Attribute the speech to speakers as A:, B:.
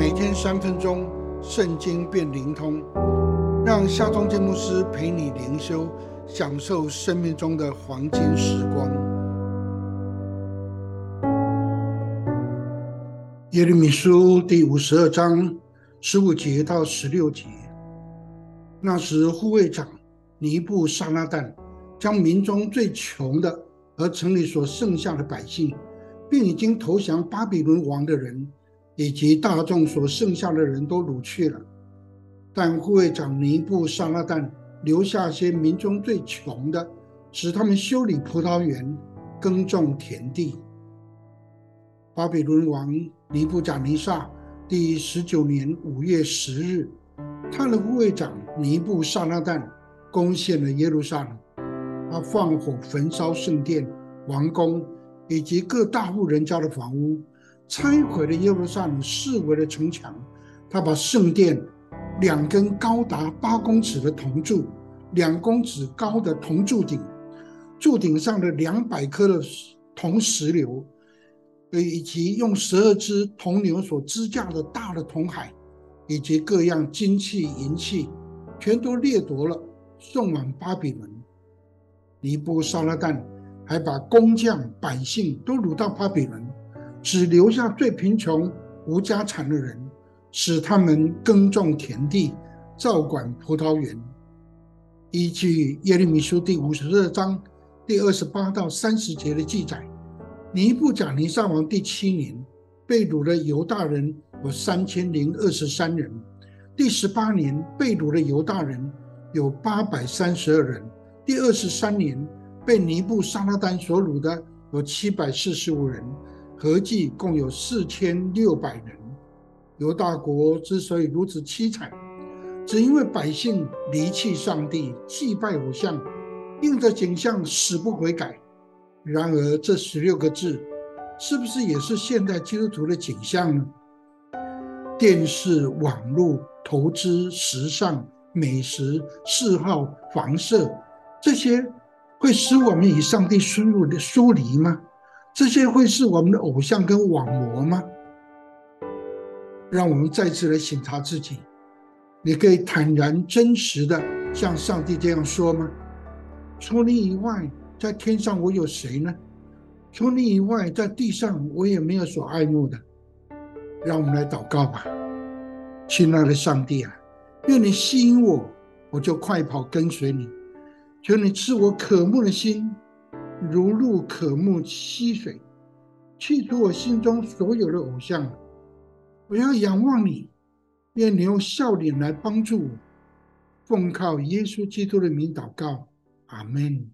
A: 每天三分钟，圣经变灵通，让夏忠建牧师陪你灵修，享受生命中的黄金时光。耶利米书第五十二章十五节到十六节，那时护卫长尼布沙拉旦将民中最穷的和城里所剩下的百姓。并已经投降巴比伦王的人，以及大众所剩下的人都掳去了，但护卫长尼布沙拉旦留下些民中最穷的，使他们修理葡萄园、耕种田地。巴比伦王尼布贾尼撒第十九年五月十日，他的护卫长尼布沙拉旦攻陷了耶路撒冷，他放火焚烧圣殿、王宫。以及各大户人家的房屋，拆毁了耶路撒冷四围的城墙。他把圣殿两根高达八公尺的铜柱，两公尺高的铜柱顶，柱顶上的两百颗的铜石榴，以及用十二只铜牛所支架的大的铜海，以及各样金器银器，全都掠夺了，送往巴比伦。尼布沙拉旦。还把工匠、百姓都掳到巴比伦，只留下最贫穷、无家产的人，使他们耕种田地、照管葡萄园。依据耶利米书第五十二章第二十八到三十节的记载，尼布甲尼撒王第七年，被掳的犹大人有三千零二十三人；第十八年，被掳的犹大人有八百三十二人；第二十三年。被尼布沙拉丹所掳的有七百四十五人，合计共有四千六百人。犹大国之所以如此凄惨，只因为百姓离弃上帝，祭拜偶像，应着景象死不悔改。然而，这十六个字，是不是也是现代基督徒的景象呢？电视、网络、投资、时尚、美食、嗜好、房舍，这些。会使我们与上帝疏入的疏离吗？这些会是我们的偶像跟网膜吗？让我们再次来审查自己。你可以坦然真实的像上帝这样说吗？除你以外，在天上我有谁呢？除你以外，在地上我也没有所爱慕的。让我们来祷告吧，亲爱的上帝啊，愿你吸引我，我就快跑跟随你。求你赐我渴慕的心，如入渴慕溪水，去除我心中所有的偶像。我要仰望你，愿你用笑脸来帮助我。奉靠耶稣基督的名祷告，阿门。